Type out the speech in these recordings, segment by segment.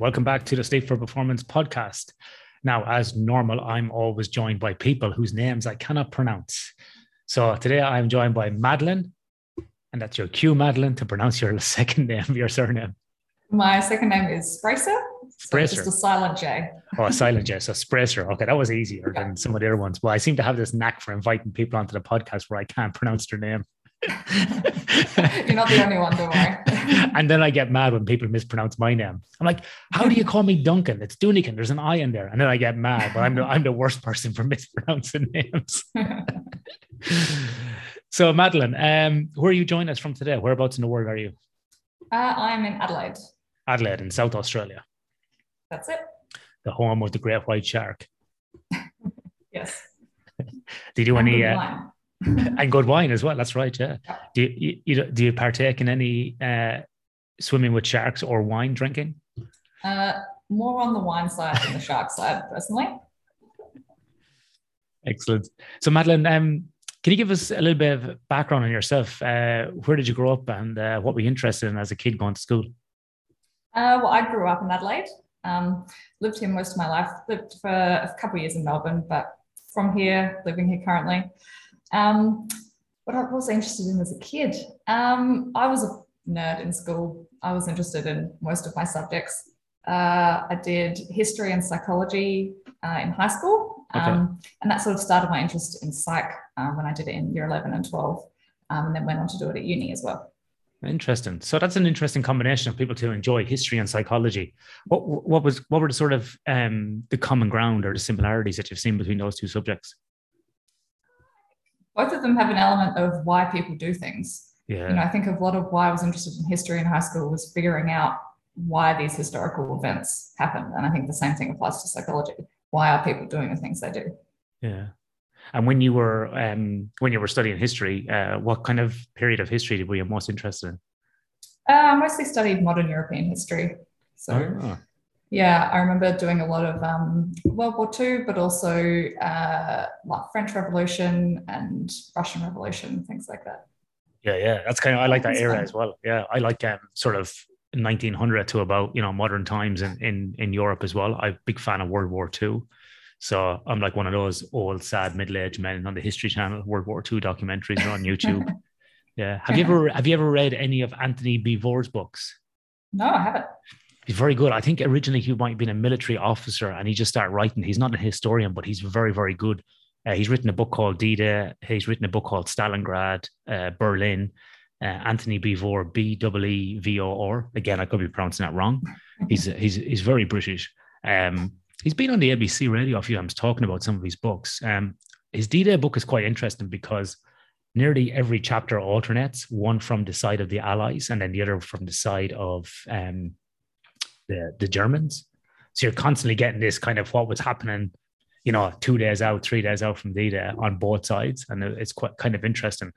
Welcome back to the Sleep for Performance podcast. Now, as normal, I'm always joined by people whose names I cannot pronounce. So today I'm joined by Madeline, and that's your cue, Madeline, to pronounce your second name, your surname. My second name is Sprajcer. Sprajcer. So just a silent J. Oh, a silent J. So Sprajcer. Okay, that was easier than some of the other ones. Well, I seem to have this knack for inviting people onto the podcast where I can't pronounce their name. You're not the only one, don't worry. and then I get mad when people mispronounce my name. I'm like, how do you call me Duncan? It's Dunican. There's an I in there. And then I get mad, but I'm the, I'm the worst person for mispronouncing names. so, Madeline, um, where are you joining us from today? Whereabouts in the world are you? Uh, I'm in Adelaide. Adelaide in South Australia. That's it. The home of the great white shark. yes. Do you do any uh, and good wine as well? That's right. Yeah. Do you, you do you partake in any uh, swimming with sharks or wine drinking? Uh, more on the wine side than the shark side, personally. Excellent. So, Madeline, um, can you give us a little bit of background on yourself? Uh, where did you grow up and uh, what were you interested in as a kid going to school? Uh, well, I grew up in Adelaide. Um, lived here most of my life. Lived for a couple of years in Melbourne, but from here, living here currently. Um, what I was interested in as a kid, um, I was a nerd in school. I was interested in most of my subjects. Uh, I did history and psychology uh, in high school, okay. um, and that sort of started my interest in psych um, when I did it in year 11 and 12, um, and then went on to do it at uni as well. Interesting. So that's an interesting combination of people to enjoy history and psychology. What what was what were the sort of um, the common ground or the similarities that you've seen between those two subjects? Both of them have an element of why people do things. Yeah. You know, I think a lot of why I was interested in history in high school was figuring out why these historical events happen, and I think the same thing applies to psychology. Why are people doing the things they do? Yeah. And when you were um, when you were studying history, uh, what kind of period of history were you most interested in? Uh, I mostly studied modern European history. So, oh. Yeah, I remember doing a lot of um, World War II, but also uh, like French Revolution and Russian Revolution, things like that. Yeah, yeah, that's kind of I like that era fun. as well. Yeah, I like um, sort of 1900 to about you know modern times in in in Europe as well. I'm a big fan of World War II. So I'm like one of those old, sad, middle-aged men on the History Channel, World War II documentaries on YouTube. yeah. Have you ever have you ever read any of Antony Beevor's books? No, I haven't. He's very good. I think originally he might have been a military officer and he just started writing. He's not a historian, but he's very, very good. Uh, he's written a book called D-Day. He's written a book called Stalingrad, uh, Berlin. Uh, Antony Beevor, B W E V O R. Again, I could be pronouncing that wrong. He's he's he's very British. Um, he's been on the ABC radio a few times talking about some of his books. Um, his D-Day book is quite interesting because nearly every chapter alternates, one from the side of the Allies and then the other from the side of um, the, the Germans. So you're constantly getting this kind of what was happening, you know, two days out, three days out from D-Day on both sides. And it's quite kind of interesting.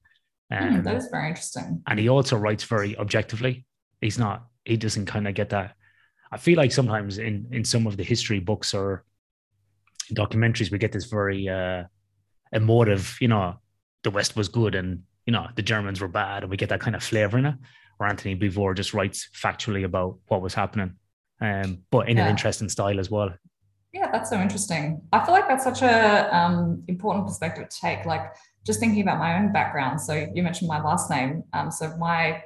Um, mm, that is very interesting. And he also writes very objectively. He's not, he doesn't kind of get that I feel like sometimes in in some of the history books or documentaries we get this very uh, emotive, you know, the West was good and you know the Germans were bad, and we get that kind of flavor in it. Where Antony Beevor just writes factually about what was happening, um, but in yeah. an interesting style as well. Yeah, that's so interesting. I feel like that's such a um, important perspective to take. Like just thinking about my own background. So you mentioned my last name. Um, so my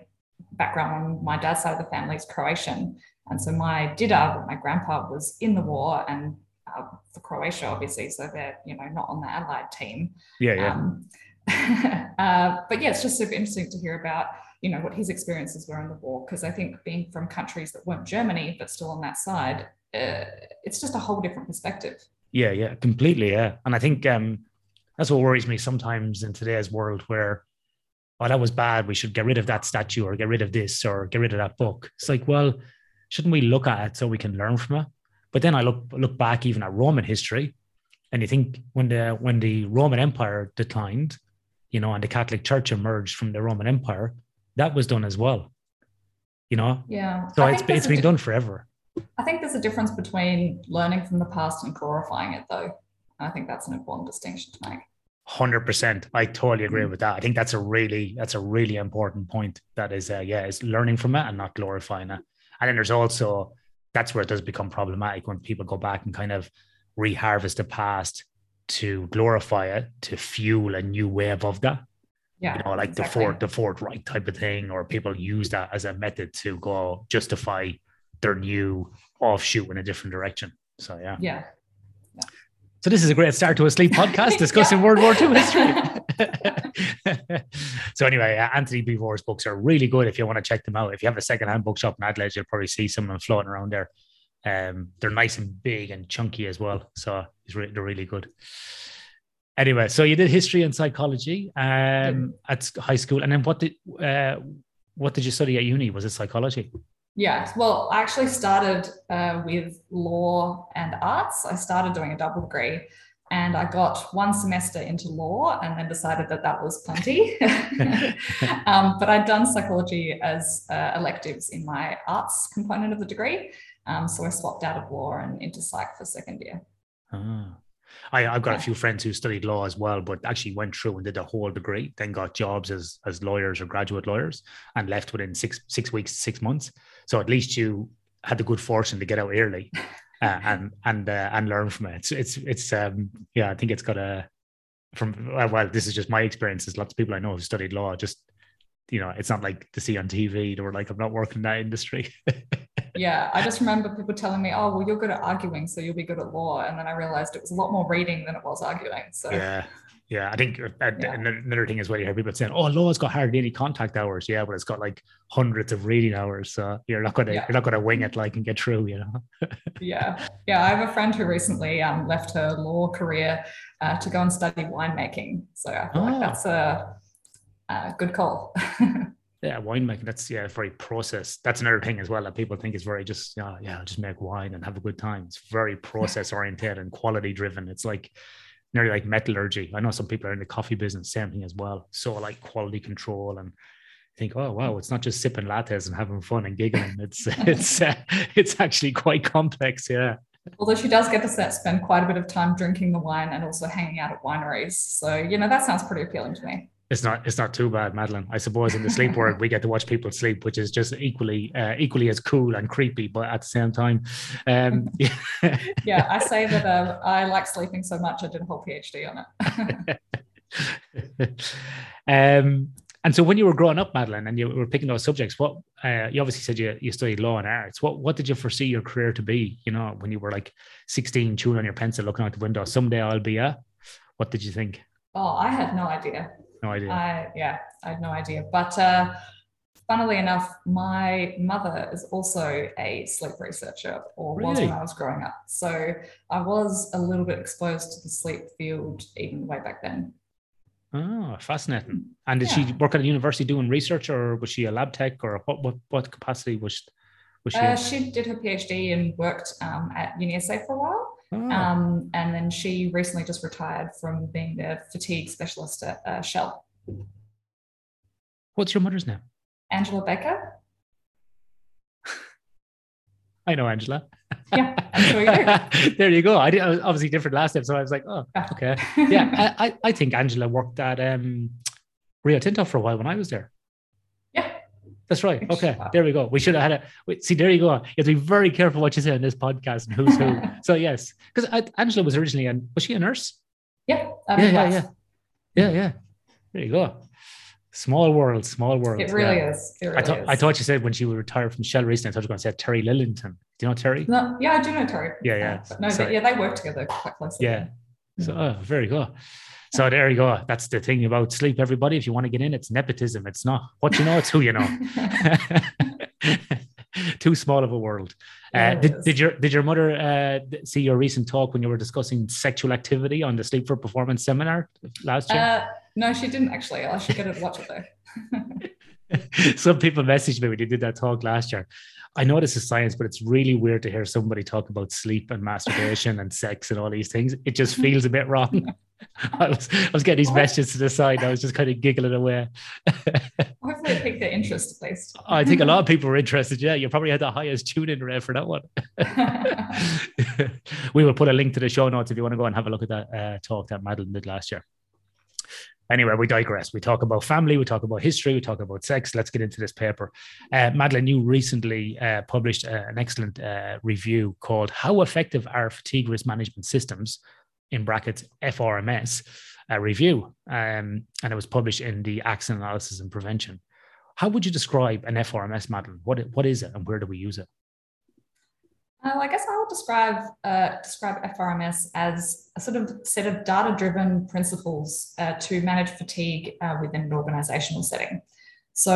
background on my dad's side of the family is Croatian. And so my dida, my grandpa, was in the war and uh, for Croatia, obviously. So they're, you know, not on the Allied team. Yeah, yeah. Um, uh, but yeah, it's just super interesting to hear about, you know, what his experiences were in the war. Because I think being from countries that weren't Germany, but still on that side, uh, it's just a whole different perspective. Yeah, yeah, completely. Yeah. And I think um, that's what worries me sometimes in today's world where, oh, that was bad. We should get rid of that statue or get rid of this or get rid of that book. It's like, well, shouldn't we look at it so we can learn from it? But then I look look back even at Roman history, and you think when the when the Roman Empire declined, you know, and the Catholic Church emerged from the Roman Empire, that was done as well. You know, yeah. So I it's it's been di- done forever. I think there's a difference between learning from the past and glorifying it, though. I think that's an important distinction to make. Hundred percent, I totally agree mm. with that. I think that's a really that's a really important point. That is, uh, yeah, is learning from it and not glorifying it. And then there's also that's where it does become problematic when people go back and kind of reharvest the past to glorify it to fuel a new wave of that. Yeah. You know, like exactly. the Ford, the Ford right type of thing, or people use that as a method to go justify their new offshoot in a different direction. So yeah. Yeah. So this is a great start to a sleep podcast discussing World War II history. so anyway, uh, Antony Beevor's books are really good if you want to check them out. If you have a secondhand bookshop in Adelaide, you'll probably see some of them floating around there. Um, they're nice and big and chunky as well, so re- they're really good. Anyway, so you did history and psychology um, at high school, and then what did uh, what did you study at uni? Was it psychology? Yeah, well, I actually started uh, with law and arts. I started doing a double degree and I got one semester into law and then decided that that was plenty. um, but I'd done psychology as uh, electives in my arts component of the degree. Um, so I swapped out of law and into psych for second year. Ah. I, have got a few friends who studied law as well, but actually went through and did a whole degree, then got jobs as as lawyers or graduate lawyers, and left within six six weeks, six months. So at least you had the good fortune to get out early, uh, and and uh, and learn from it. It's it's it's um yeah, I think it's got a from well, this is just my experience. There's lots of people I know who studied law. Just you know, it's not like to see on TV. They were like, I'm not working in that industry. yeah, I just remember people telling me, "Oh, well, you're good at arguing, so you'll be good at law." And then I realized it was a lot more reading than it was arguing. So yeah, yeah. I think uh, yeah. another thing is when you hear people saying, "Oh, law's got hardly any contact hours." Yeah, but it's got like hundreds of reading hours, so you're not gonna yeah. you're not gonna wing it like and get through, you know. yeah, yeah. I have a friend who recently um, left her law career uh, to go and study winemaking. So I feel oh. like that's a, a good call. yeah, winemaking. That's yeah, very process. That's another thing as well that people think is very just yeah, yeah, just make wine and have a good time. It's very process oriented and quality driven. It's like nearly like metallurgy. I know some people are in the coffee business, same thing as well. So like quality control and think, oh wow, it's not just sipping lattes and having fun and giggling. It's it's uh, it's actually quite complex. Yeah. Although she does get to spend quite a bit of time drinking the wine and also hanging out at wineries. So, you know, that sounds pretty appealing to me it's not it's not too bad, Madeline. I suppose in the sleep world we get to watch people sleep, which is just equally uh, equally as cool and creepy, but at the same time, um, yeah. yeah, I say that uh, I like sleeping so much I did a whole PhD on it. um, and so when you were growing up, Madeline, and you were picking those subjects, what uh, you obviously said you, you studied law and arts. What what did you foresee your career to be? You know, when you were like sixteen, chewing on your pencil, looking out the window. Someday I'll be a. What did you think? Oh, I had no idea. No idea. I, yeah, I had no idea. But uh, funnily enough, my mother is also a sleep researcher, or really? was when I was growing up. So I was a little bit exposed to the sleep field even way back then. Oh, fascinating. And did yeah. she work at a university doing research, or was she a lab tech, or what what, what capacity was, was she? Uh, she did her PhD and worked um, at UniSA for a while. Oh. Um, and then she recently just retired from being the fatigue specialist at uh, Shell. What's your mother's name? Angela Baker. I know Angela. Yeah, I'm sure you do. there you go. I did obviously different last so I was like, oh, okay. Yeah, I, I think Angela worked at um, Rio Tinto for a while when I was there. That's right. Okay, there we go. We should have had a wait, see. There you go. You have to be very careful what you say on this podcast and who's who. so yes, because Angela was originally an was she a nurse? Yeah. Um, yeah, yeah, yeah, yeah, yeah. There you go. Small world, small world. It really yeah. is. It really I, thought, is. I thought you said when she would retire from Shell recently. I thought you were going to say Terry Lillington. Do you know Terry? No, yeah, I do know Terry. Yeah, yeah. Uh, no, but yeah, they work together quite closely. Yeah. So oh, very good. So there you go. That's the thing about sleep, everybody. If you want to get in, it's nepotism. It's not what you know, it's who you know. Too small of a world. Uh, did, did your did your mother uh, see your recent talk when you were discussing sexual activity on the Sleep for Performance seminar last year? Uh, no, she didn't actually. I should get to watch it though. Some people messaged me when you did that talk last year. I know this is science, but it's really weird to hear somebody talk about sleep and masturbation and sex and all these things. It just feels a bit wrong. I was I was getting these messages to the side. I was just kind of giggling away. Hopefully, it their interest at least. I think a lot of people were interested. Yeah, you probably had the highest tune in rate for that one. we will put a link to the show notes if you want to go and have a look at that uh, talk that Madeline did last year. Anyway, we digress. We talk about family, we talk about history, we talk about sex. Let's get into this paper. Uh, Madeline, you recently uh, published uh, an excellent uh, review called How Effective Are Fatigue Risk Management Systems, in brackets FRMS, a review. Um, and it was published in the Accident Analysis and Prevention. How would you describe an FRMS, Madeline? What, what is it and where do we use it? Uh, I guess I would describe uh, describe FRMS as a sort of set of data-driven principles uh, to manage fatigue uh, within an organizational setting. So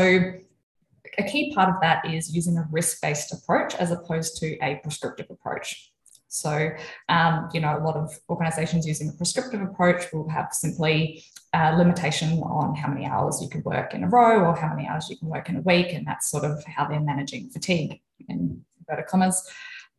a key part of that is using a risk-based approach as opposed to a prescriptive approach. So, um, you know, a lot of organizations using a prescriptive approach will have simply a limitation on how many hours you can work in a row or how many hours you can work in a week. And that's sort of how they're managing fatigue in inverted commas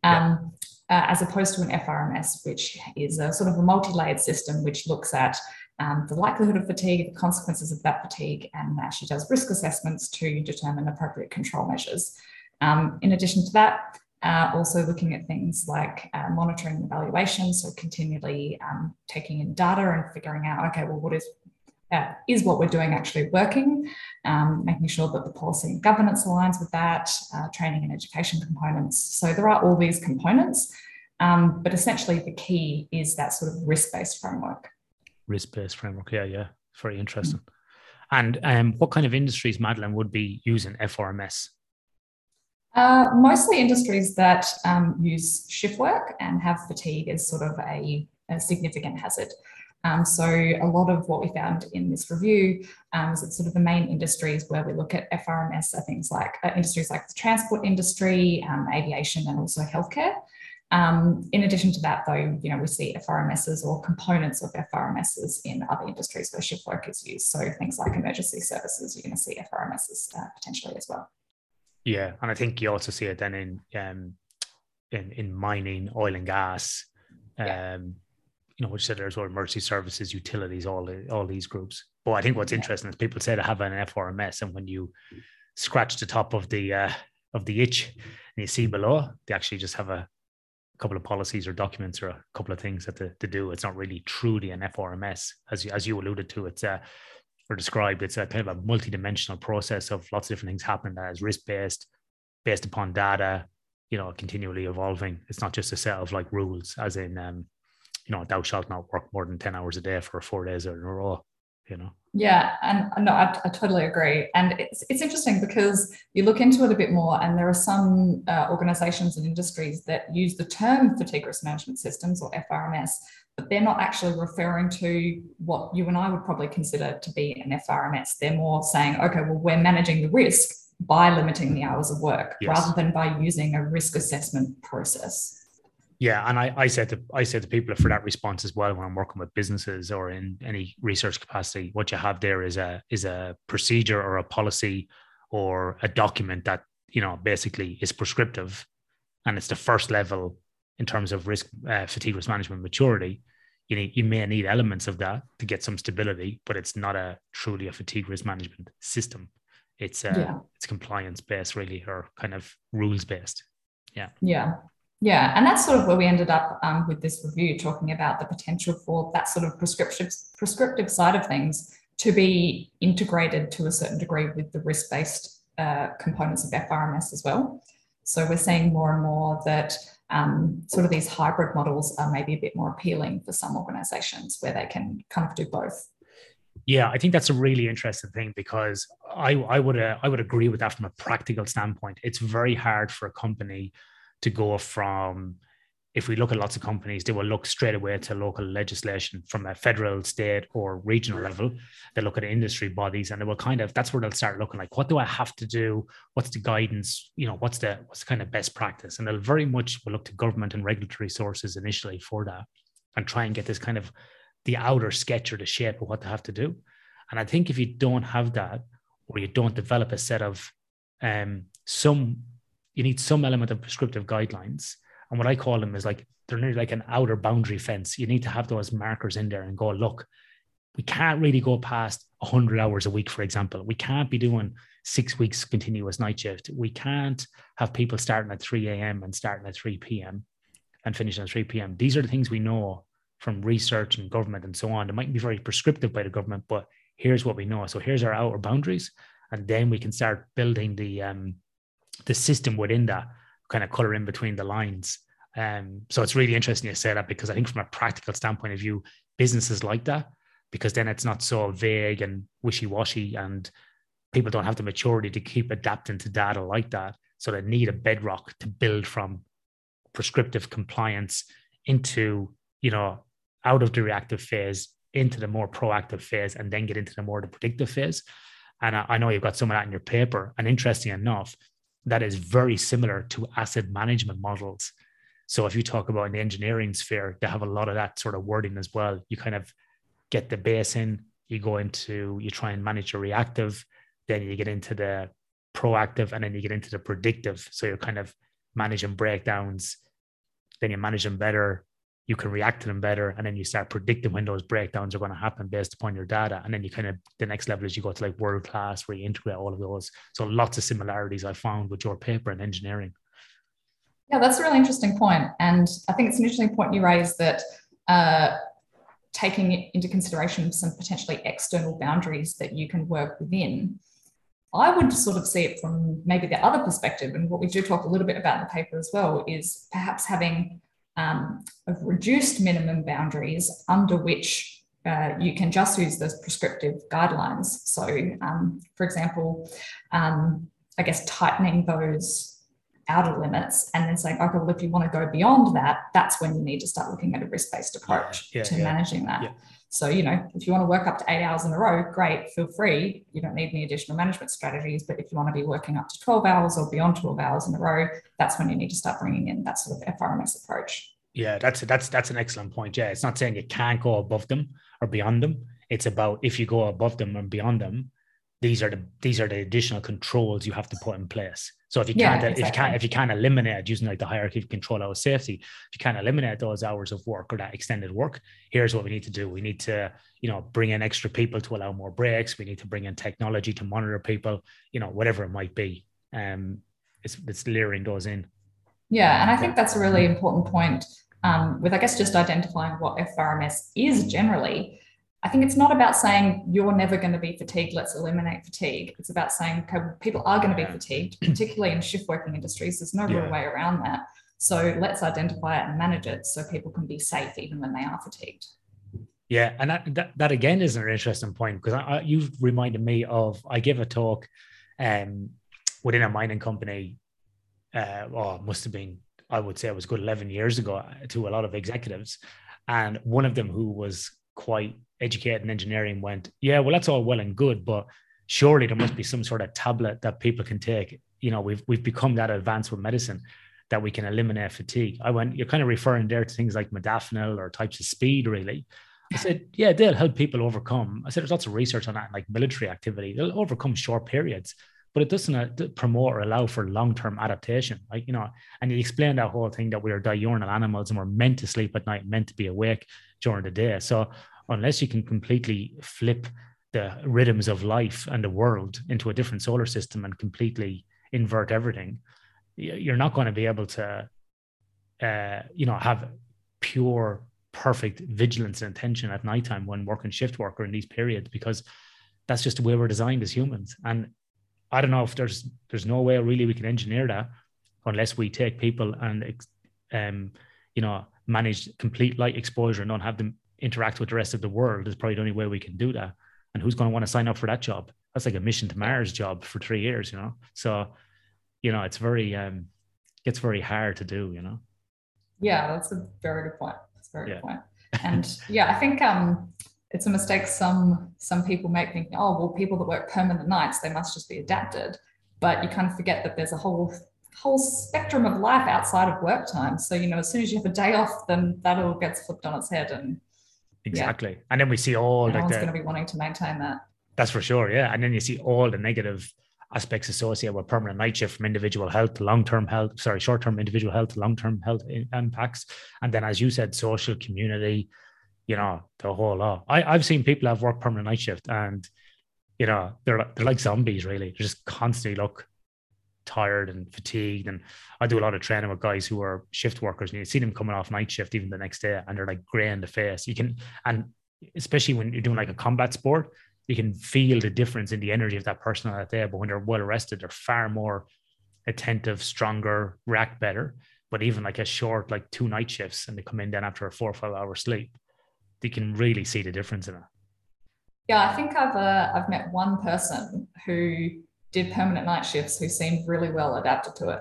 um, uh, as opposed to an FRMS, which is a sort of a multi-layered system which looks at um, the likelihood of fatigue, the consequences of that fatigue, and actually does risk assessments to determine appropriate control measures. Um, in addition to that, uh, also looking at things like uh, monitoring and evaluation, so continually um, taking in data and figuring out, okay, well, what is uh, is what we're doing actually working, um, making sure that the policy and governance aligns with that, uh, training and education components. So there are all these components, um, but essentially the key is that sort of risk-based framework. Risk-based framework, yeah, yeah, very interesting. Mm-hmm. And um, what kind of industries, Madeline, would be using FRMS? Uh, mostly industries that um, use shift work and have fatigue as sort of a, a significant hazard. Um, so a lot of what we found in this review um, is that sort of the main industries where we look at FRMS are things like uh, industries like the transport industry, um, aviation, and also healthcare. Um, in addition to that, though, you know, we see FRMSs or components of FRMSs in other industries where shift work is used. So things like emergency services, you're going to see FRMSs uh, potentially as well. Yeah, and I think you also see it then in um, in in mining, oil and gas. Yeah. You know, which said there's all emergency services, utilities, all all these groups. But I think what's yeah. interesting is people say to have an FRMS, and when you scratch the top of the uh, of the itch and you see below, they actually just have a couple of policies or documents or a couple of things that to, to do. It's not really truly an FRMS, as you, as you alluded to. It's uh, or described. It's a kind of a multi-dimensional process of lots of different things happening that is risk-based, based upon data, you know, continually evolving. It's not just a set of like rules, as in um, you know, thou shalt not work more than 10 hours a day for four days in a row, you know? Yeah, and no, I, I totally agree. And it's, it's interesting because you look into it a bit more, and there are some uh, organizations and industries that use the term fatigue risk management systems or FRMS, but they're not actually referring to what you and I would probably consider to be an FRMS. They're more saying, okay, well, we're managing the risk by limiting the hours of work yes. rather than by using a risk assessment process. Yeah, and I, I said to I said to people for that response as well when I'm working with businesses or in any research capacity, what you have there is a is a procedure or a policy or a document that you know basically is prescriptive, and it's the first level in terms of risk uh, fatigue risk management maturity. You need you may need elements of that to get some stability, but it's not a truly a fatigue risk management system. It's uh, yeah. it's compliance based really, or kind of rules based. Yeah. Yeah. Yeah, and that's sort of where we ended up um, with this review, talking about the potential for that sort of prescriptive prescriptive side of things to be integrated to a certain degree with the risk based uh, components of FRMS as well. So we're seeing more and more that um, sort of these hybrid models are maybe a bit more appealing for some organizations where they can kind of do both. Yeah, I think that's a really interesting thing because I, I would uh, I would agree with that from a practical standpoint. It's very hard for a company to go from if we look at lots of companies, they will look straight away to local legislation from a federal, state, or regional level. They look at industry bodies, and they will kind of that's where they'll start looking like, what do I have to do? What's the guidance? You know, what's the what's the kind of best practice? And they'll very much will look to government and regulatory sources initially for that, and try and get this kind of the outer sketch or the shape of what they have to do. And I think if you don't have that, or you don't develop a set of um, some you need some element of prescriptive guidelines. And what I call them is like they're nearly like an outer boundary fence. You need to have those markers in there and go, look, we can't really go past 100 hours a week, for example. We can't be doing six weeks continuous night shift. We can't have people starting at 3 a.m. and starting at 3 p.m. and finishing at 3 p.m. These are the things we know from research and government and so on. It might be very prescriptive by the government, but here's what we know. So here's our outer boundaries. And then we can start building the um, the system within that kind of color in between the lines. Um, so it's really interesting you say that because I think from a practical standpoint of view, businesses like that because then it's not so vague and wishy-washy and people don't have the maturity to keep adapting to data like that. So they need a bedrock to build from prescriptive compliance into, you know, out of the reactive phase into the more proactive phase and then get into the more the predictive phase. And I, I know you've got some of that in your paper. And interesting enough, that is very similar to asset management models. So if you talk about in the engineering sphere, they have a lot of that sort of wording as well. You kind of get the base in, you go into, you try and manage your reactive, then you get into the proactive, and then you get into the predictive. So you're kind of managing breakdowns, then you manage them better, you can react to them better and then you start predicting when those breakdowns are going to happen based upon your data and then you kind of the next level is you go to like world class where you integrate all of those. So lots of similarities i found with your paper and engineering. Yeah that's a really interesting point and i think it's an interesting point you raised that uh, taking into consideration some potentially external boundaries that you can work within I would sort of see it from maybe the other perspective, and what we do talk a little bit about in the paper as well is perhaps having um, of reduced minimum boundaries under which uh, you can just use those prescriptive guidelines. So, um, for example, um, I guess tightening those outer limits and then saying, okay, well, if you want to go beyond that, that's when you need to start looking at a risk based approach yeah, yeah, to yeah. managing that. So, you know, if you want to work up to eight hours in a row, great, feel free. You don't need any additional management strategies. But if you want to be working up to 12 hours or beyond 12 hours in a row, that's when you need to start bringing in that sort of FRMS approach. Yeah, that's that's that's an excellent point. Yeah, it's not saying you can't go above them or beyond them. It's about if you go above them and beyond them, these are the these are the additional controls you have to put in place. So if you can't exactly. if you can't if you can't eliminate using like the hierarchy of control out of safety, if you can't eliminate those hours of work or that extended work, here's what we need to do. We need to, you know, bring in extra people to allow more breaks. We need to bring in technology to monitor people, you know, whatever it might be. Um it's it's layering those in. Yeah, and I think that's a really important point um, with, I guess, just identifying what FRMS is generally I think it's not about saying you're never going to be fatigued, let's eliminate fatigue. It's about saying okay, people are going to be fatigued, particularly in shift working industries. There's no yeah. real way around that. So let's identify it and manage it so people can be safe even when they are fatigued. Yeah, and that that, that again is an interesting point because you've reminded me of I gave a talk um, within a mining company. Uh, it must have been I would say it was good eleven years ago to a lot of executives, and one of them who was quite educated in engineering went, yeah, well, that's all well and good, but surely there must be some sort of tablet that people can take. You know, we've we've become that advanced with medicine that we can eliminate fatigue. I went, you're kind of referring there to things like modafinil or types of speed, really. I said, yeah, they'll help people overcome. I said, there's lots of research on that, like military activity. They'll overcome short periods, but it doesn't uh, promote or allow for long-term adaptation. Like, you know, and you explained that whole thing that we are diurnal animals and we're meant to sleep at night, meant to be awake during the day. So unless you can completely flip the rhythms of life and the world into a different solar system and completely invert everything, you're not going to be able to, uh, you know, have pure, perfect vigilance and attention at nighttime when working shift work or in these periods because that's just the way we're designed as humans. And I don't know if there's there's no way really we can engineer that unless we take people and um, you know manage complete light exposure and don't have them interact with the rest of the world is probably the only way we can do that. And who's going to want to sign up for that job? That's like a mission to Mars job for three years, you know? So, you know, it's very, um, it's very hard to do, you know? Yeah, that's a very good point. That's a very yeah. good point. And yeah, I think, um, it's a mistake some some people make thinking, oh well, people that work permanent nights, they must just be adapted. But you kind of forget that there's a whole whole spectrum of life outside of work time. So you know, as soon as you have a day off, then that all gets flipped on its head, and Exactly. Yeah. And then we see all no like one's going to be wanting to maintain that. That's for sure. Yeah. And then you see all the negative aspects associated with permanent night shift from individual health to long-term health, sorry, short-term individual health to long-term health impacts. And then, as you said, social community, you know, the whole lot. I, I've seen people have worked permanent night shift and, you know, they're, they're like zombies, really. They're just constantly look tired and fatigued. And I do a lot of training with guys who are shift workers, and you see them coming off night shift even the next day, and they're like grey in the face. You can, and especially when you're doing like a combat sport, you can feel the difference in the energy of that person on that day. But when they're well rested, they're far more attentive, stronger, react better. But even like a short, like two night shifts, and they come in then after a four or five hour sleep, they can really see the difference in it. Yeah, I think I've uh, I've met one person who did permanent night shifts who seemed really well adapted to it.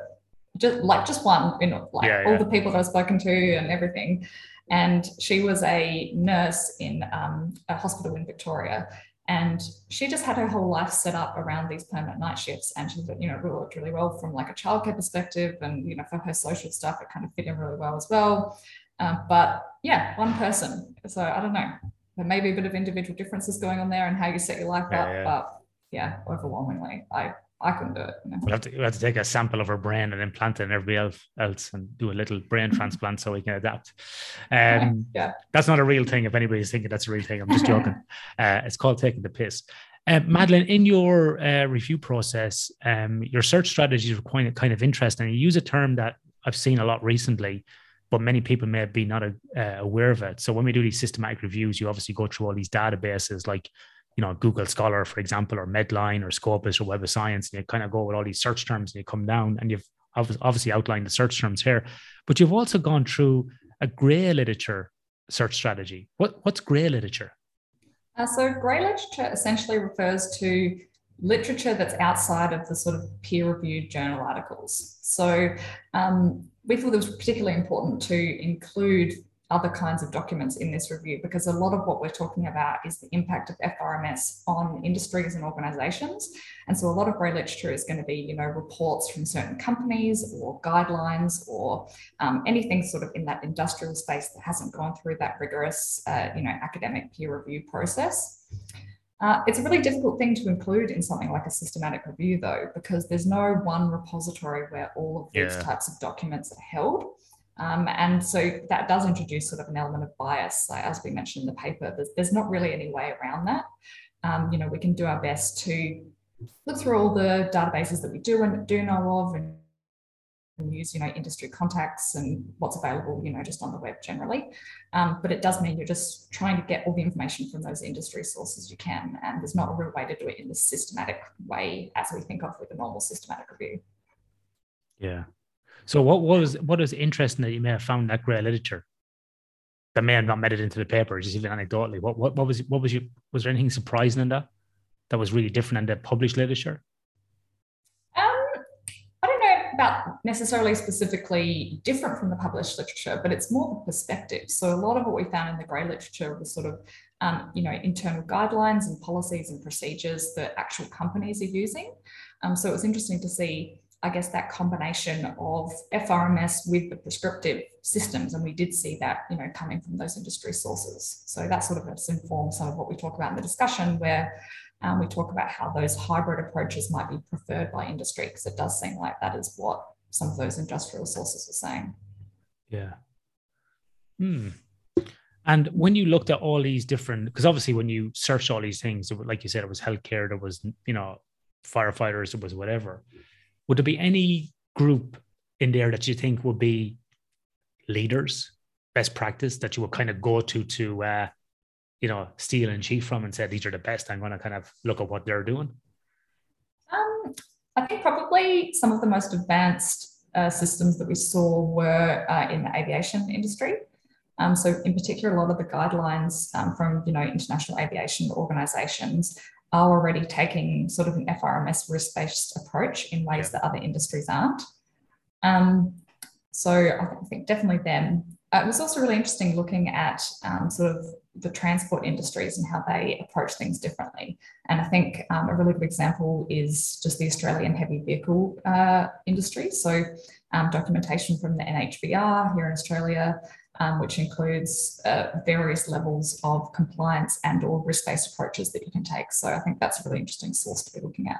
Just like just one, you know, like yeah, all the people that I've spoken to and everything. And she was a nurse in um, a hospital in Victoria. And she just had her whole life set up around these permanent night shifts. And she, you know, worked really well from like a childcare perspective. And, you know, for her social stuff, it kind of fit in really well as well. Um, but yeah, one person. So I don't know. There may be a bit of individual differences going on there and how you set your life yeah, up. Yeah. But yeah, overwhelmingly, I I couldn't do it. Know? We'll have to we have to take a sample of her brain and implant it in everybody else, else and do a little brain transplant so we can adapt. Um, yeah, that's not a real thing. If anybody's thinking that's a real thing, I'm just joking. uh, it's called taking the piss. Uh, Madeline, in your uh, review process, um, your search strategies are quite kind of interesting. You use a term that I've seen a lot recently, but many people may be not uh, aware of it. So when we do these systematic reviews, you obviously go through all these databases like you know, Google Scholar, for example, or Medline or Scopus or Web of Science, and you kind of go with all these search terms and you come down and you've obviously outlined the search terms here, but you've also gone through a grey literature search strategy. What, what's grey literature? Uh, so grey literature essentially refers to literature that's outside of the sort of peer-reviewed journal articles. So um, we thought it was particularly important to include other kinds of documents in this review because a lot of what we're talking about is the impact of FRMS on industries and organizations. And so a lot of grey literature is going to be, you know, reports from certain companies or guidelines or um, anything sort of in that industrial space that hasn't gone through that rigorous, uh, you know, academic peer review process. Uh, it's a really difficult thing to include in something like a systematic review, though, because there's no one repository where all of these yeah. types of documents are held. Um, and so that does introduce sort of an element of bias, like as we mentioned in the paper. There's, there's not really any way around that. Um, you know, we can do our best to look through all the databases that we do and do know of and, and use, you know, industry contacts and what's available, you know, just on the web generally. Um, but it does mean you're just trying to get all the information from those industry sources you can. And there's not a real way to do it in the systematic way as we think of with a normal systematic review. Yeah, so what was what is interesting that you may have found in that grey literature that may have not made it into the paper, just even anecdotally? What what, what was what was you was there anything surprising in that that was really different in the published literature? Um, I don't know about necessarily specifically different from the published literature, but it's more the perspective. So a lot of what we found in the grey literature was sort of um, you know internal guidelines and policies and procedures that actual companies are using. Um, so it was interesting to see I guess, that combination of FRMS with the prescriptive systems. And we did see that, you know, coming from those industry sources. So that sort of has informed some of what we talk about in the discussion, where um, we talk about how those hybrid approaches might be preferred by industry, because it does seem like that is what some of those industrial sources are saying. Yeah. Hmm. And when you looked at all these different, because obviously when you searched all these things, like you said, it was healthcare, there was, you know, firefighters, it was whatever would there be any group in there that you think would be leaders, best practice that you would kind of go to to uh, you know steal and cheat from and say these are the best? I'm going to kind of look at what they're doing. Um, I think probably some of the most advanced uh, systems that we saw were uh, in the aviation industry. Um, so, in particular, a lot of the guidelines um, from you know international aviation organisations are already taking sort of an FRMS risk-based approach in ways that other industries aren't. Um, so I think definitely them. Uh, it was also really interesting looking at um, sort of the transport industries and how they approach things differently. And I think um, a really good example is just the Australian heavy vehicle uh, industry. So um, documentation from the NHVR here in Australia, um, which includes uh, various levels of compliance and or risk-based approaches that you can take. So I think that's a really interesting source to be looking at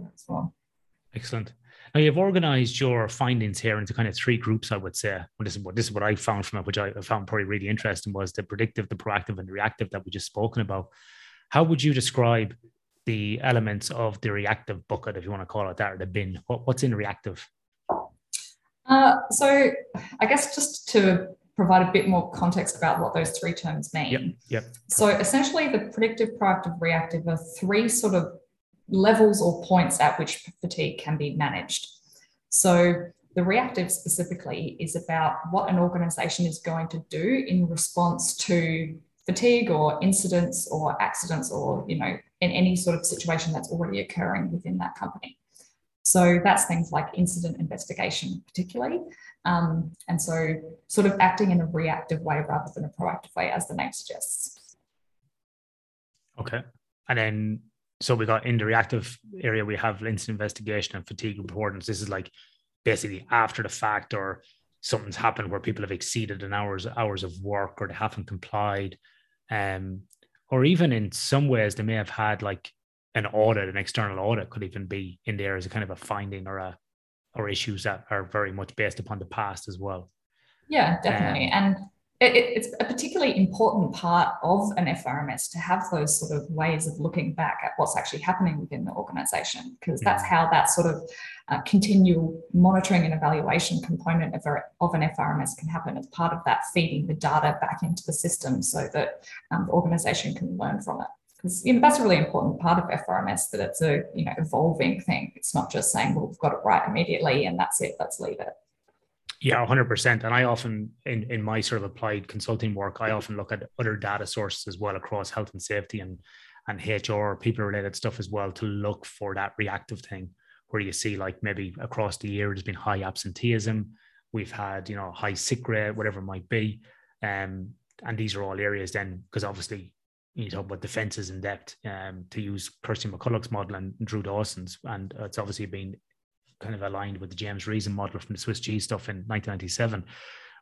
as well. Excellent. Now you've organized your findings here into kind of three groups, I would say. Well, this is what this is what I found from it, which I found probably really interesting was the predictive, the proactive, and the reactive that we just spoken about. How would you describe the elements of the reactive bucket, if you want to call it that, or the bin? What, what's in reactive? Uh, so I guess just to provide a bit more context about what those three terms mean. Yep. Yep. So essentially, the predictive, proactive, reactive are three sort of levels or points at which fatigue can be managed. So the reactive specifically is about what an organization is going to do in response to fatigue or incidents or accidents or, you know, in any sort of situation that's already occurring within that company. So that's things like incident investigation, particularly. Um, and so, sort of acting in a reactive way rather than a proactive way, as the name suggests. Okay. And then, so we got in the reactive area, we have incident investigation and fatigue reportings. This is like basically after the fact or something's happened where people have exceeded an hours hours of work or they haven't complied um or even in some ways they may have had like an audit an external audit could even be in there as a kind of a finding or a or issues that are very much based upon the past as well yeah definitely um, and it, it's a particularly important part of an FRMS to have those sort of ways of looking back at what's actually happening within the organization, because that's mm. how that sort of uh, continual monitoring and evaluation component of, a, of an FRMS can happen as part of that feeding the data back into the system so that um, the organization can learn from it. Because you know, that's a really important part of FRMS that it's a you know evolving thing. It's not just saying, well, we've got it right immediately and that's it, let's leave it. Yeah, 100%. And I often, in, in my sort of applied consulting work, I often look at other data sources as well across health and safety and, and HR, people related stuff as well to look for that reactive thing where you see like maybe across the year there's been high absenteeism. We've had, you know, high sick rate, whatever it might be. Um, and these are all areas then, because obviously you talk about defenses in depth um, to use Kirsty McCulloch's model and Drew Dawson's. And it's obviously been kind of aligned with the James Reason model from the Swiss cheese stuff in 1997,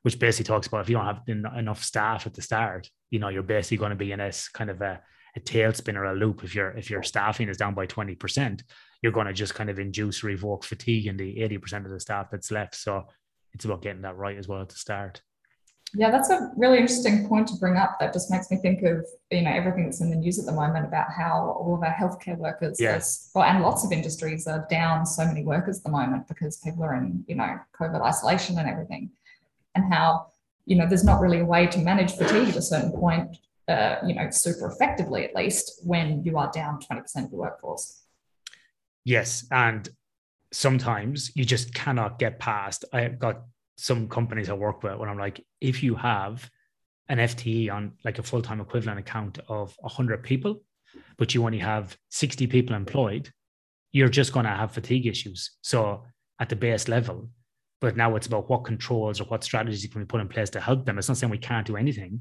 which basically talks about if you don't have enough staff at the start, you know, you're basically going to be in this kind of a, a tailspin or a loop. If your if your staffing is down by 20%, you're going to just kind of induce revoke fatigue in the 80% of the staff that's left. So it's about getting that right as well at the start. Yeah, that's a really interesting point to bring up. That just makes me think of you know everything that's in the news at the moment about how all of our healthcare workers, yes, well, and lots of industries are down so many workers at the moment because people are in you know COVID isolation and everything, and how you know there's not really a way to manage fatigue at a certain point, uh, you know, super effectively at least when you are down twenty percent of the workforce. Yes, and sometimes you just cannot get past. I got some companies I work with when I'm like, if you have an FTE on like a full time equivalent account of 100 people, but you only have 60 people employed, you're just going to have fatigue issues. So at the base level, but now it's about what controls or what strategies can we put in place to help them. It's not saying we can't do anything,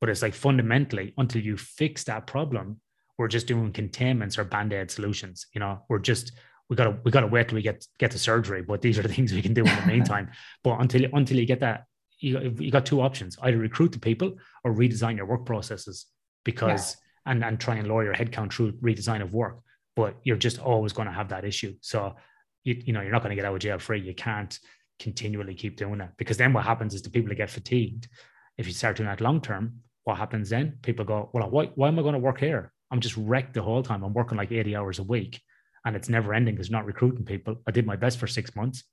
but it's like fundamentally until you fix that problem, we're just doing containments or band-aid solutions. You know, we're just we gotta we gotta wait till we get get to surgery. But these are the things we can do in the meantime. but until until you get that, you you got two options: either recruit the people or redesign your work processes because yeah. and and try and lower your headcount through redesign of work. But you're just always going to have that issue. So you you know you're not going to get out of jail free. You can't continually keep doing that because then what happens is the people that get fatigued. If you start doing that long term, what happens then? People go, well, why, why am I going to work here? I'm just wrecked the whole time. I'm working like 80 hours a week and it's never ending because not recruiting people. I did my best for six months,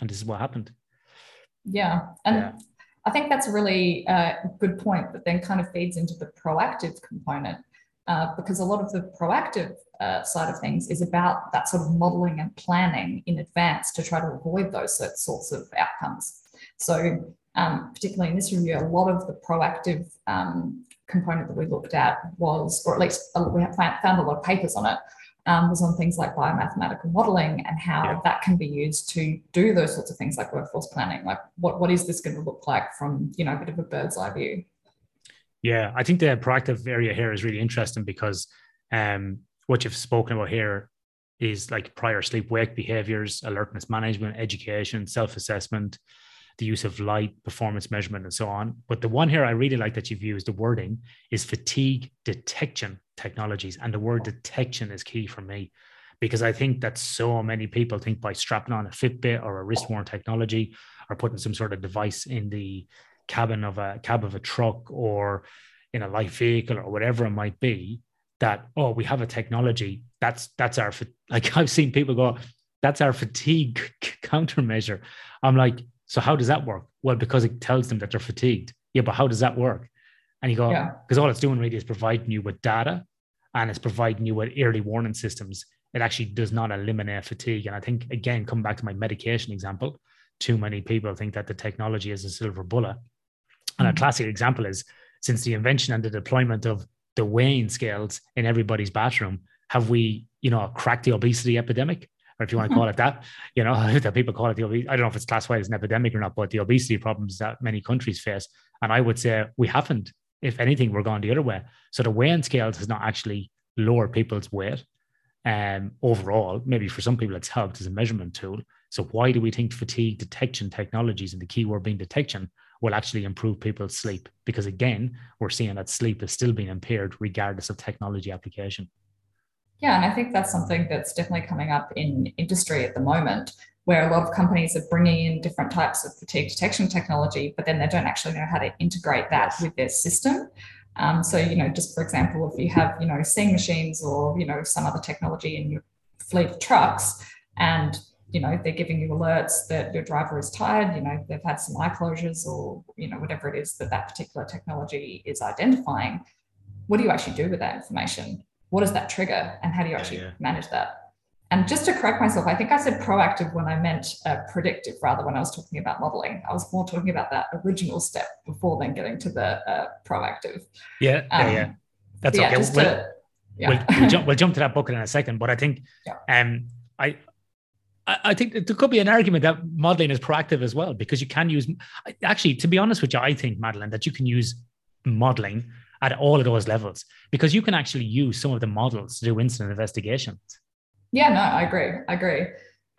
and this is what happened. Yeah, and yeah. I think that's a really uh, good point that then kind of feeds into the proactive component. Uh, because a lot of the proactive uh, side of things is about that sort of modeling and planning in advance to try to avoid those sorts of outcomes. So, um, particularly in this review, a lot of the proactive um, component that we looked at was, or at least uh, we found a lot of papers on it, um, was on things like biomathematical modeling and how yeah. that can be used to do those sorts of things like workforce planning. Like, what, what is this going to look like from, you know, a bit of a bird's eye view? Yeah, I think the proactive area here is really interesting because um, what you've spoken about here is like prior sleep wake behaviors, alertness management, education, self assessment, the use of light, performance measurement, and so on. But the one here I really like that you've used, the wording, is fatigue detection technologies. And the word detection is key for me because I think that so many people think by strapping on a Fitbit or a wrist worn technology or putting some sort of device in the cabin of a cab of a truck or in a light vehicle or whatever it might be that oh we have a technology that's that's our like I've seen people go that's our fatigue countermeasure I'm like so how does that work? Well, because it tells them that they're fatigued. Yeah, but how does that work? And you go, because yeah. all it's doing really is providing you with data and it's providing you with early warning systems. It actually does not eliminate fatigue. And I think, again, coming back to my medication example, too many people think that the technology is a silver bullet. And mm-hmm. a classic example is since the invention and the deployment of the weighing scales in everybody's bathroom, have we, you know, cracked the obesity epidemic? Or if you want to call it that, you know, that people call it the obesity. I don't know if it's classified as an epidemic or not, but the obesity problems that many countries face. And I would say we haven't. If anything, we're going the other way. So the weighing scales has not actually lowered people's weight. Um, overall, maybe for some people it's helped as a measurement tool. So why do we think fatigue detection technologies and the key word being detection will actually improve people's sleep because again we're seeing that sleep is still being impaired regardless of technology application yeah and i think that's something that's definitely coming up in industry at the moment where a lot of companies are bringing in different types of fatigue detection technology but then they don't actually know how to integrate that with their system. Um, so you know just for example if you have you know seeing machines or you know some other technology in your fleet of trucks and you know they're giving you alerts that your driver is tired you know they've had some eye closures or you know whatever it is that that particular technology is identifying what do you actually do with that information what does that trigger and how do you actually yeah, yeah. manage that and just to correct myself i think i said proactive when i meant uh, predictive rather when i was talking about modeling i was more talking about that original step before then getting to the uh, proactive yeah um, yeah yeah that's okay we'll, to, yeah. We'll, we'll, jump, we'll jump to that bucket in a second but i think um I, I think there could be an argument that modeling is proactive as well because you can use. Actually, to be honest with you, I think Madeline that you can use modeling at all of those levels because you can actually use some of the models to do incident investigations. Yeah, no, I agree. I agree.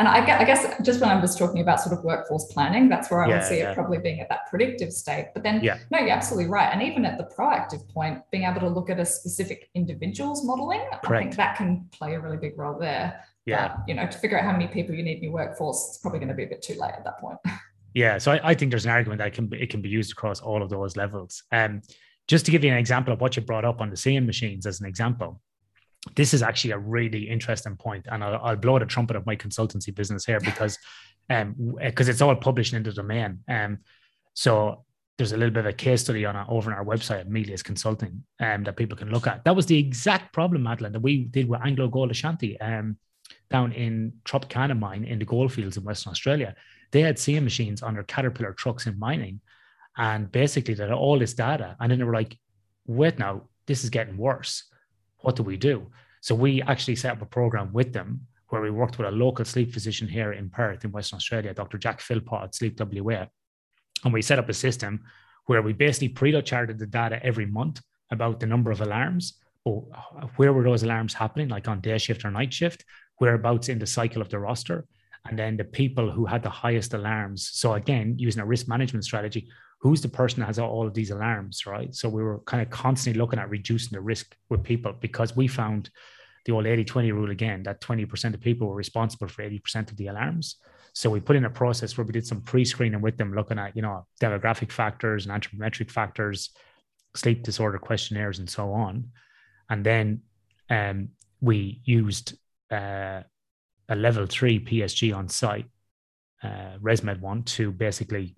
And I guess, I guess just when I was talking about sort of workforce planning, that's where I yeah, would see yeah. it probably being at that predictive state. But then, yeah. no, you're absolutely right. And even at the proactive point, being able to look at a specific individual's modeling, Correct. I think that can play a really big role there. Yeah. But, you know, to figure out how many people you need in your workforce, it's probably going to be a bit too late at that point. Yeah. So I, I think there's an argument that it can be, it can be used across all of those levels. Um, just to give you an example of what you brought up on the seeing machines as an example, this is actually a really interesting point, and I'll, I'll blow the trumpet of my consultancy business here because, um, because it's all published in the domain. Um, so there's a little bit of a case study on our, over on our website, Amelia's Consulting, um, that people can look at. That was the exact problem, Madeline, that we did with Anglo Gold Ashanti. Um, down in Tropicana mine in the goldfields in Western Australia. They had seeing machines on their Caterpillar trucks in mining. And basically, that all this data. And then they were like, wait now, this is getting worse. What do we do? So we actually set up a program with them where we worked with a local sleep physician here in Perth in Western Australia, Dr. Jack Philpott at Sleep WA. And we set up a system where we basically pre-charted the data every month about the number of alarms, or where were those alarms happening, like on day shift or night shift, whereabouts in the cycle of the roster, and then the people who had the highest alarms. So again, using a risk management strategy, who's the person that has all of these alarms, right? So we were kind of constantly looking at reducing the risk with people because we found the old 80-20 rule again, that 20% of people were responsible for 80% of the alarms. So we put in a process where we did some pre-screening with them, looking at, you know, demographic factors and anthropometric factors, sleep disorder questionnaires, and so on. And then um, we used uh, a level three PSG on site, uh, ResMed one, to basically,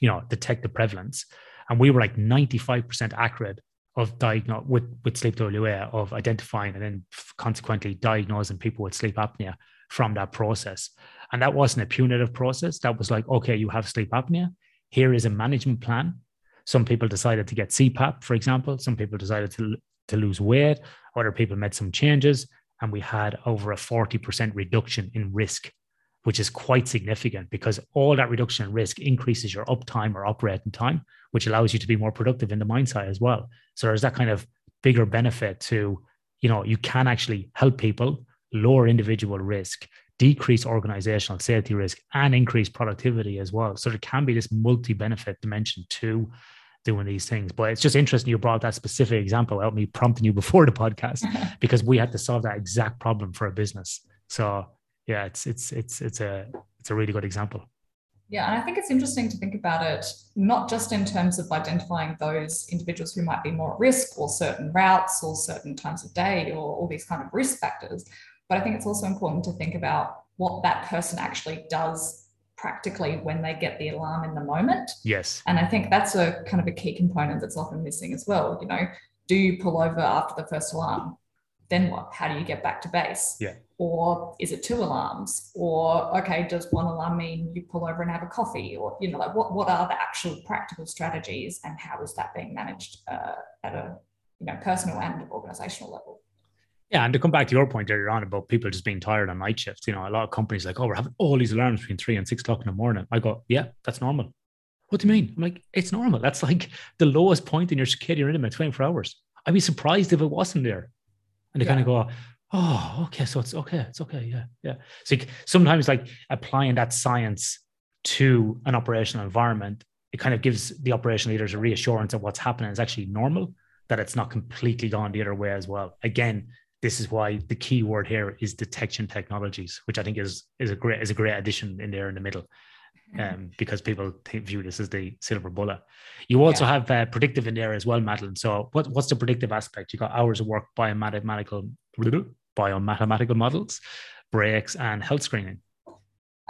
you know, detect the prevalence. And we were like 95% accurate of diagnose with, with sleep WA of identifying and then consequently diagnosing people with sleep apnea from that process. And that wasn't a punitive process. That was like, okay, you have sleep apnea. Here is a management plan. Some people decided to get CPAP, for example. Some people decided to, to lose weight. Other people made some changes and we had over a 40% reduction in risk, which is quite significant because all that reduction in risk increases your uptime or operating time, which allows you to be more productive in the mine site as well. So there's that kind of bigger benefit to, you know, you can actually help people lower individual risk, decrease organizational safety risk, and increase productivity as well. So there can be this multi benefit dimension to doing these things. But it's just interesting you brought that specific example out me prompting you before the podcast because we had to solve that exact problem for a business. So yeah, it's it's it's it's a it's a really good example. Yeah, and I think it's interesting to think about it not just in terms of identifying those individuals who might be more at risk or certain routes or certain times of day or all these kind of risk factors, but I think it's also important to think about what that person actually does practically when they get the alarm in the moment. Yes. And I think that's a kind of a key component that's often missing as well. You know, do you pull over after the first alarm? Then what? How do you get back to base? Yeah. Or is it two alarms? Or okay, does one alarm mean you pull over and have a coffee? Or you know, like what what are the actual practical strategies and how is that being managed uh, at a you know personal and organizational level? Yeah, and to come back to your point earlier on about people just being tired on night shifts, you know, a lot of companies like, oh, we're having all these alarms between three and six o'clock in the morning. I go, yeah, that's normal. What do you mean? I'm like, it's normal. That's like the lowest point in your circadian rhythm at 24 hours. I'd be surprised if it wasn't there. And they yeah. kind of go, oh, okay, so it's okay, it's okay, yeah, yeah. So sometimes like applying that science to an operational environment, it kind of gives the operational leaders a reassurance that what's happening is actually normal, that it's not completely gone the other way as well. Again, this is why the key word here is detection technologies, which I think is is a great is a great addition in there in the middle, um, because people think, view this as the silver bullet. You also yeah. have uh, predictive in there as well, Madeline. So what, what's the predictive aspect? You got hours of work, biomedical biomedical models, breaks, and health screening.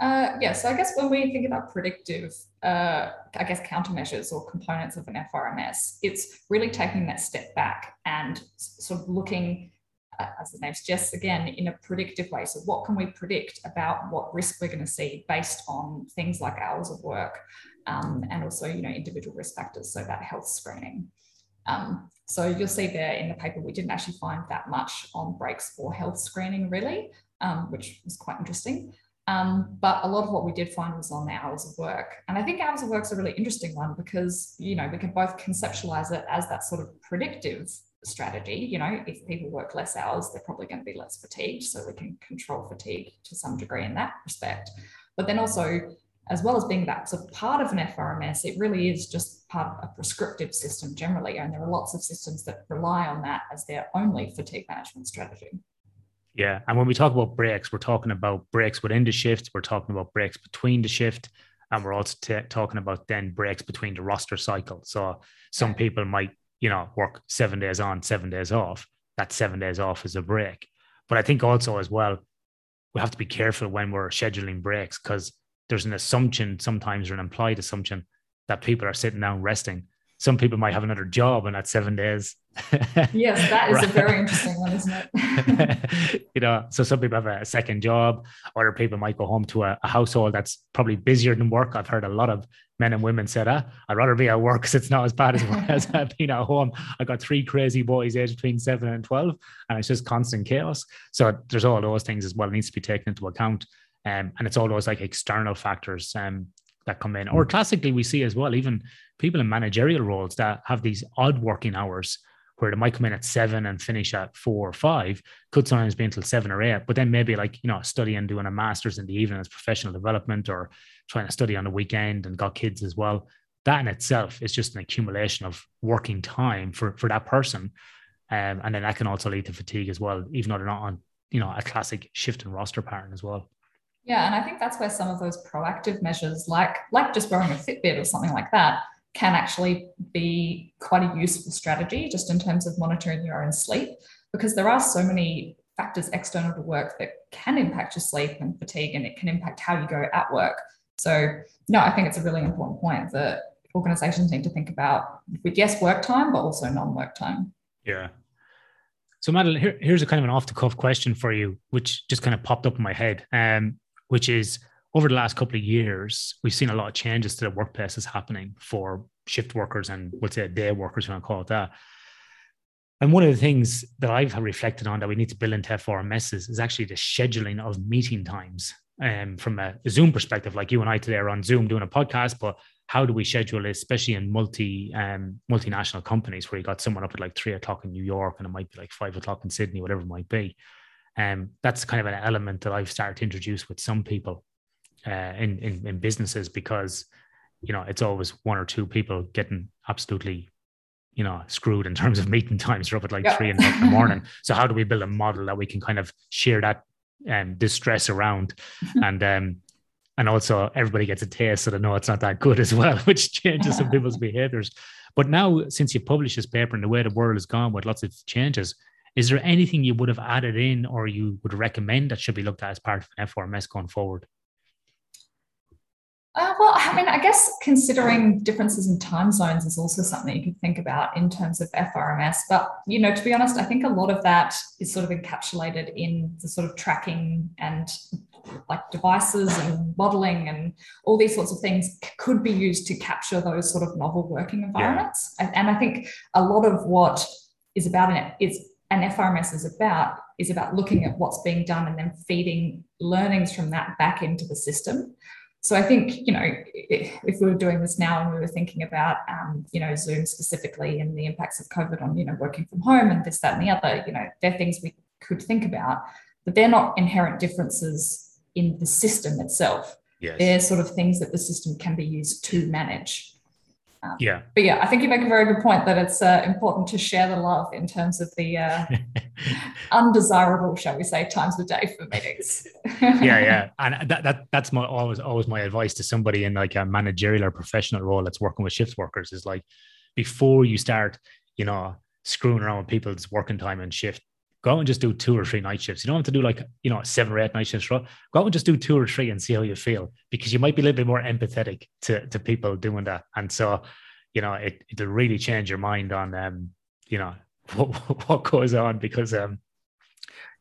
Uh, yeah, so I guess when we think about predictive, uh, I guess countermeasures or components of an FRMS, it's really taking that step back and sort of looking as the name suggests, again, in a predictive way. So, what can we predict about what risk we're going to see based on things like hours of work um, and also, you know, individual risk factors, so that health screening. Um, so, you'll see there in the paper, we didn't actually find that much on breaks for health screening, really, um, which was quite interesting. Um, but a lot of what we did find was on the hours of work. And I think hours of work is a really interesting one because, you know, we can both conceptualize it as that sort of predictive strategy. You know, if people work less hours, they're probably going to be less fatigued. So we can control fatigue to some degree in that respect. But then also, as well as being that sort of part of an FRMS, it really is just part of a prescriptive system generally. And there are lots of systems that rely on that as their only fatigue management strategy. Yeah. And when we talk about breaks, we're talking about breaks within the shift, we're talking about breaks between the shift, and we're also t- talking about then breaks between the roster cycle. So some people might you know, work seven days on, seven days off. That seven days off is a break. But I think also as well, we have to be careful when we're scheduling breaks because there's an assumption sometimes or an implied assumption that people are sitting down resting. Some people might have another job in that seven days. yes, that is right. a very interesting one, isn't it? you know, so some people have a second job, other people might go home to a, a household that's probably busier than work. I've heard a lot of men and women say ah, I'd rather be at work because it's not as bad as, as being at home. I got three crazy boys aged between seven and 12, and it's just constant chaos. So there's all those things as well needs to be taken into account. Um, and it's all those like external factors um, that come in. Or classically, we see as well, even people in managerial roles that have these odd working hours where they might come in at seven and finish at four or five, could sometimes be until seven or eight, but then maybe like, you know, studying, doing a master's in the evening as professional development or trying to study on the weekend and got kids as well. That in itself is just an accumulation of working time for, for that person. Um, and then that can also lead to fatigue as well, even though they're not on, you know, a classic shift and roster pattern as well. Yeah, and I think that's where some of those proactive measures, like like just wearing a Fitbit or something like that, can actually be quite a useful strategy just in terms of monitoring your own sleep, because there are so many factors external to work that can impact your sleep and fatigue, and it can impact how you go at work. So, no, I think it's a really important point that organizations need to think about with yes, work time, but also non-work time. Yeah. So, Madeline, here, here's a kind of an off-the-cuff question for you, which just kind of popped up in my head, um, which is over the last couple of years, we've seen a lot of changes to the workplaces happening for shift workers and we'll say day workers, when I call it that. And one of the things that I've reflected on that we need to build into FRMSs is actually the scheduling of meeting times um, from a, Zoom perspective, like you and I today are on Zoom doing a podcast, but how do we schedule it, especially in multi um, multinational companies where you got someone up at like three o'clock in New York and it might be like five o'clock in Sydney, whatever it might be. Um, that's kind of an element that I've started to introduce with some people uh, in, in in businesses because you know it's always one or two people getting absolutely you know screwed in terms of meeting times. They're up at like yeah. three in the morning. So how do we build a model that we can kind of share that um, distress around and um, and also everybody gets a taste so they know it's not that good as well which changes some people's behaviors but now since you published this paper and the way the world has gone with lots of changes is there anything you would have added in or you would recommend that should be looked at as part of an FRMS going forward Uh, well, I mean, I guess considering differences in time zones is also something you could think about in terms of FRMS. But, you know, to be honest, I think a lot of that is sort of encapsulated in the sort of tracking and like devices and modeling and all these sorts of things could be used to capture those sort of novel working environments. Yeah. And I think a lot of what is about it is an FRMS is about is about looking at what's being done and then feeding learnings from that back into the system. So I think, you know, if we were doing this now and we were thinking about, um, you know, Zoom specifically and the impacts of COVID on, you know, working from home and this, that, and the other, you know, they're things we could think about, but they're not inherent differences in the system itself. Yes. They're sort of things that the system can be used to manage. Um, yeah. But yeah, I think you make a very good point that it's uh, important to share the love in terms of the uh, undesirable, shall we say, times of day for meetings. yeah, yeah, and that, that that's my always always my advice to somebody in like a managerial or professional role that's working with shift workers is like before you start, you know, screwing around with people's working time and shift. Go out and just do two or three night shifts. You don't have to do like, you know, seven or eight night shifts. Go out and just do two or three and see how you feel because you might be a little bit more empathetic to, to people doing that. And so, you know, it, it'll really change your mind on, um, you know, what, what goes on because um,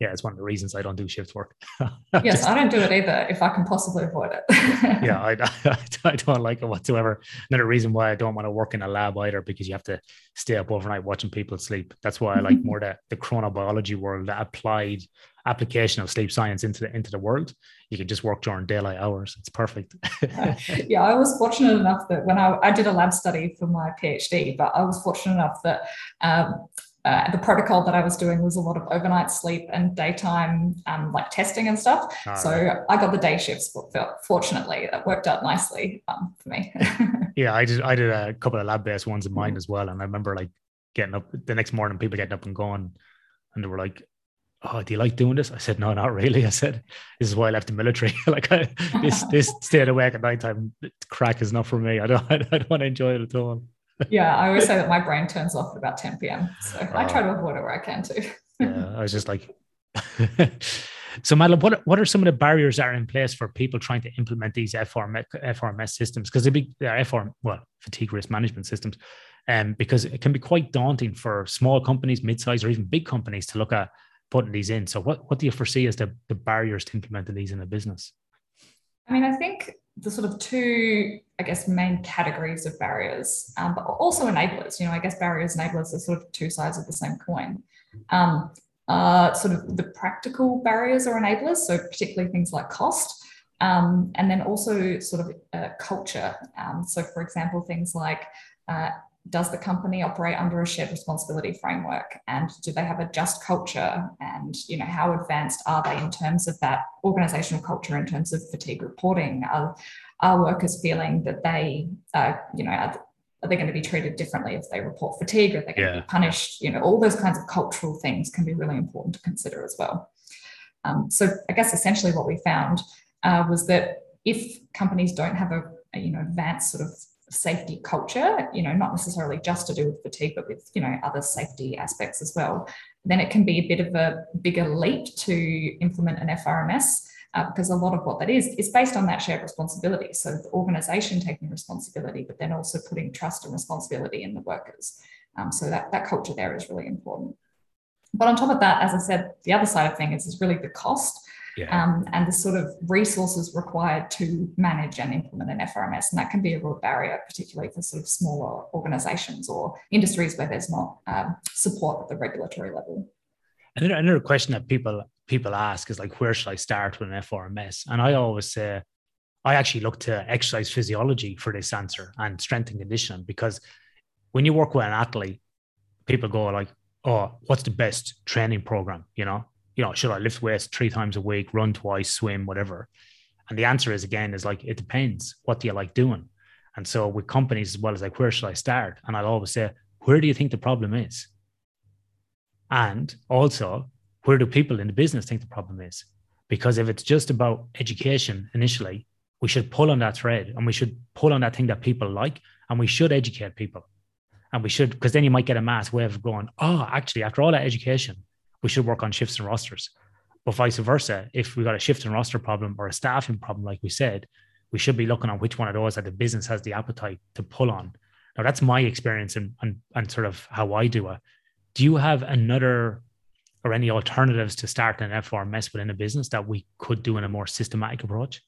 yeah, it's one of the reasons I don't do shift work. yes, Just, I don't do it either if I can possibly avoid it. yeah, I, I, I, don't like it whatsoever. Another reason why I don't want to work in a lab either, because you have to stay up overnight watching people sleep. That's why I like more the, the chronobiology world, the applied application of sleep science into the into the world. You can just work during daylight hours. It's perfect. yeah, I was fortunate enough that when I, I did a lab study for my PhD, but I was fortunate enough that um, uh, the protocol that I was doing was a lot of overnight sleep and daytime um, like testing and stuff. Oh, so right. I got the day shifts. but Fortunately, that worked out nicely um, for me. yeah, I did. I did a couple of lab based ones in mine as well, and I remember like getting up the next morning, people getting up and going, and they were like, "Oh, do you like doing this?" I said, "No, not really." I said, "This is why I left the military. like I, this this staying awake at night time crack is not for me. I don't I don't want to enjoy it at all." Yeah, I always say that my brain turns off at about 10 p.m. So oh. I try to avoid it where I can too. yeah, I was just like, so Madeline, what what are some of the barriers that are in place for people trying to implement these FRMS, FRMS systems? Because they be uh, FRM, well, fatigue risk management systems, um, because it can be quite daunting for small companies, mid-sized, or even big companies to look at putting these in. So, what what do you foresee as the the barriers to implementing these in a business? I mean, I think the sort of two, I guess, main categories of barriers, um, but also enablers. You know, I guess barriers and enablers are sort of two sides of the same coin. Um, uh, sort of the practical barriers or enablers, so particularly things like cost, um, and then also sort of uh, culture. Um, so, for example, things like uh, does the company operate under a shared responsibility framework? And do they have a just culture? And you know how advanced are they in terms of that organizational culture in terms of fatigue reporting? Are, are workers feeling that they uh, you know are, are they going to be treated differently if they report fatigue? Are they going yeah. to be punished? You know all those kinds of cultural things can be really important to consider as well. Um, so i guess essentially what we found uh, was that if companies don't have a, a you know advanced sort of safety culture, you know, not necessarily just to do with fatigue, but with, you know, other safety aspects as well, then it can be a bit of a bigger leap to implement an FRMS. Uh, because a lot of what that is is based on that shared responsibility. So the organization taking responsibility, but then also putting trust and responsibility in the workers. Um, so that, that culture there is really important. But on top of that, as I said, the other side of things is really the cost yeah. um, and the sort of resources required to manage and implement an FRMS. And that can be a real barrier, particularly for sort of smaller organizations or industries where there's not um, support at the regulatory level. Another, another question that people people ask is like, where should I start with an FRMS? And I always say, I actually look to exercise physiology for this answer and strength and conditioning because when you work with an athlete, people go like, "Oh, what's the best training program?" You know, you know, should I lift weights three times a week, run twice, swim, whatever? And the answer is again, is like, it depends. What do you like doing? And so with companies as well as like, where should I start? And I'll always say, where do you think the problem is? And also, where do people in the business think the problem is? Because if it's just about education initially, we should pull on that thread and we should pull on that thing that people like and we should educate people. And we should, because then you might get a mass way of going, oh, actually, after all that education, we should work on shifts and rosters. But vice versa, if we got a shift and roster problem or a staffing problem, like we said, we should be looking on which one of those that the business has the appetite to pull on. Now that's my experience and and, and sort of how I do it. Do you have another or any alternatives to start an FRMS within a business that we could do in a more systematic approach?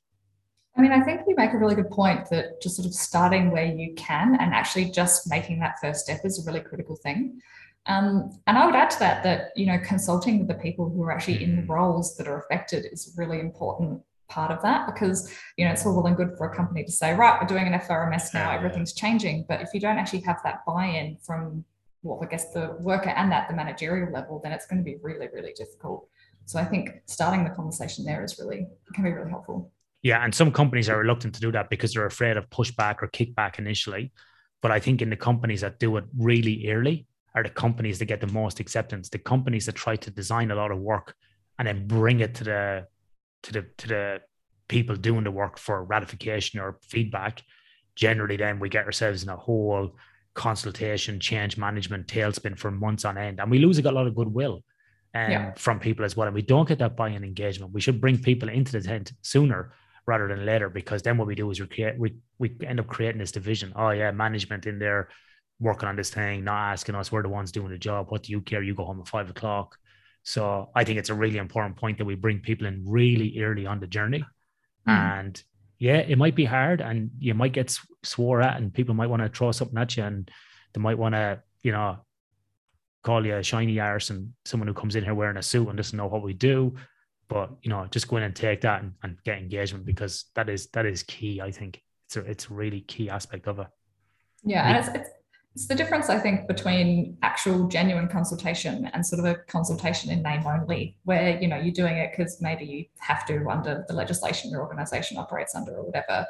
I mean, I think you make a really good point that just sort of starting where you can and actually just making that first step is a really critical thing. Um, and I would add to that that you know consulting with the people who are actually in the roles that are affected is a really important part of that because you know it's all well and good for a company to say right we're doing an FRMS now everything's changing. But if you don't actually have that buy-in from well I guess the worker and at the managerial level then it's going to be really really difficult. So I think starting the conversation there is really can be really helpful. Yeah and some companies are reluctant to do that because they're afraid of pushback or kickback initially. But I think in the companies that do it really early are the companies that get the most acceptance the companies that try to design a lot of work and then bring it to the to the to the people doing the work for ratification or feedback, generally then we get ourselves in a whole consultation, change management tailspin for months on end, and we lose a lot of goodwill um, yeah. from people as well. And we don't get that buy-in engagement. We should bring people into the tent sooner rather than later, because then what we do is we create we we end up creating this division. Oh yeah, management in there working on this thing, not asking us, we're the ones doing the job. What do you care? You go home at five o'clock. So I think it's a really important point that we bring people in really early on the journey. Mm. And yeah, it might be hard and you might get swore at and people might want to throw something at you and they might want to, you know, call you a shiny arse and someone who comes in here wearing a suit and doesn't know what we do. But you know, just go in and take that and, and get engagement because that is that is key. I think it's a it's a really key aspect of it. Yeah, and it's, it's it's the difference, I think, between actual genuine consultation and sort of a consultation in name only, where you know you're doing it because maybe you have to under the legislation your organization operates under or whatever.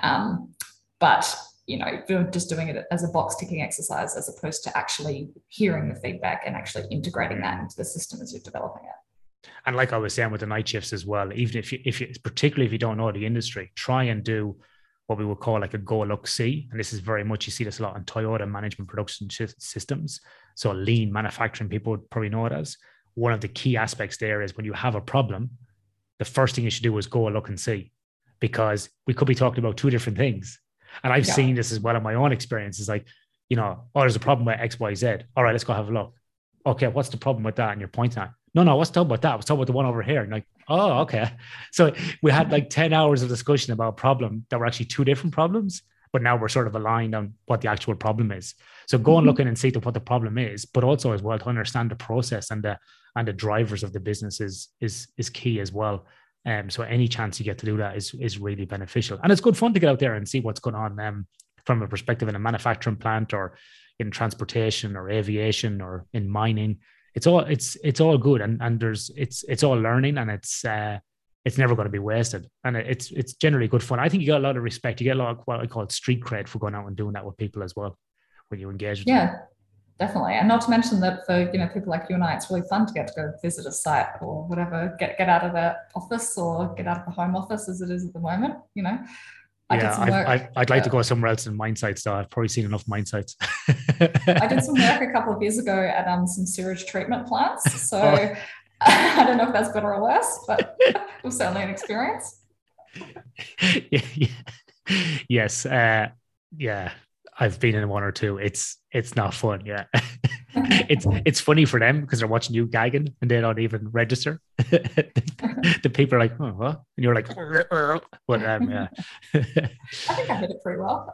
Um, but you know, you're just doing it as a box ticking exercise as opposed to actually hearing the feedback and actually integrating that into the system as you're developing it. And like I was saying with the night shifts as well, even if you, if you, particularly if you don't know the industry, try and do what we would call like a go look see. And this is very much, you see this a lot in Toyota management production systems. So lean manufacturing, people would probably know it as. One of the key aspects there is when you have a problem, the first thing you should do is go look and see, because we could be talking about two different things. And I've yeah. seen this as well in my own experience. Is like, you know, oh, there's a problem with X, Y, Z. All right, let's go have a look. Okay, what's the problem with that? And you're pointing at, no, no, let's talk about that. Let's talk about the one over here. And like, oh, okay. So we had like 10 hours of discussion about a problem that were actually two different problems, but now we're sort of aligned on what the actual problem is. So go and mm-hmm. look in and see what the problem is, but also as well to understand the process and the and the drivers of the business is is is key as well. Um, so any chance you get to do that is is really beneficial. And it's good fun to get out there and see what's going on um, from a perspective in a manufacturing plant or in transportation or aviation or in mining it's all it's it's all good. And and there's it's it's all learning and it's uh it's never going to be wasted. And it's it's generally good fun. I think you get a lot of respect. You get a lot of what i call street cred for going out and doing that with people as well when you engage with yeah them. definitely. And not to mention that for you know people like you and i it's really fun to get to go visit a site or whatever get get out of the office or get out of the home office as it is at the moment you know I yeah, I, would like to go somewhere else in mine sites though. I've probably seen enough mine sites. I did some work a couple of years ago at um, some sewage treatment plants. So oh. I don't know if that's better or worse, but it was certainly an experience. Yeah, yeah. Yes. Uh, yeah. I've been in one or two. It's it's not fun. Yeah, it's it's funny for them because they're watching you gagging and they don't even register. the people are like, oh, what? and you're like, but um, yeah. I think I did it pretty well.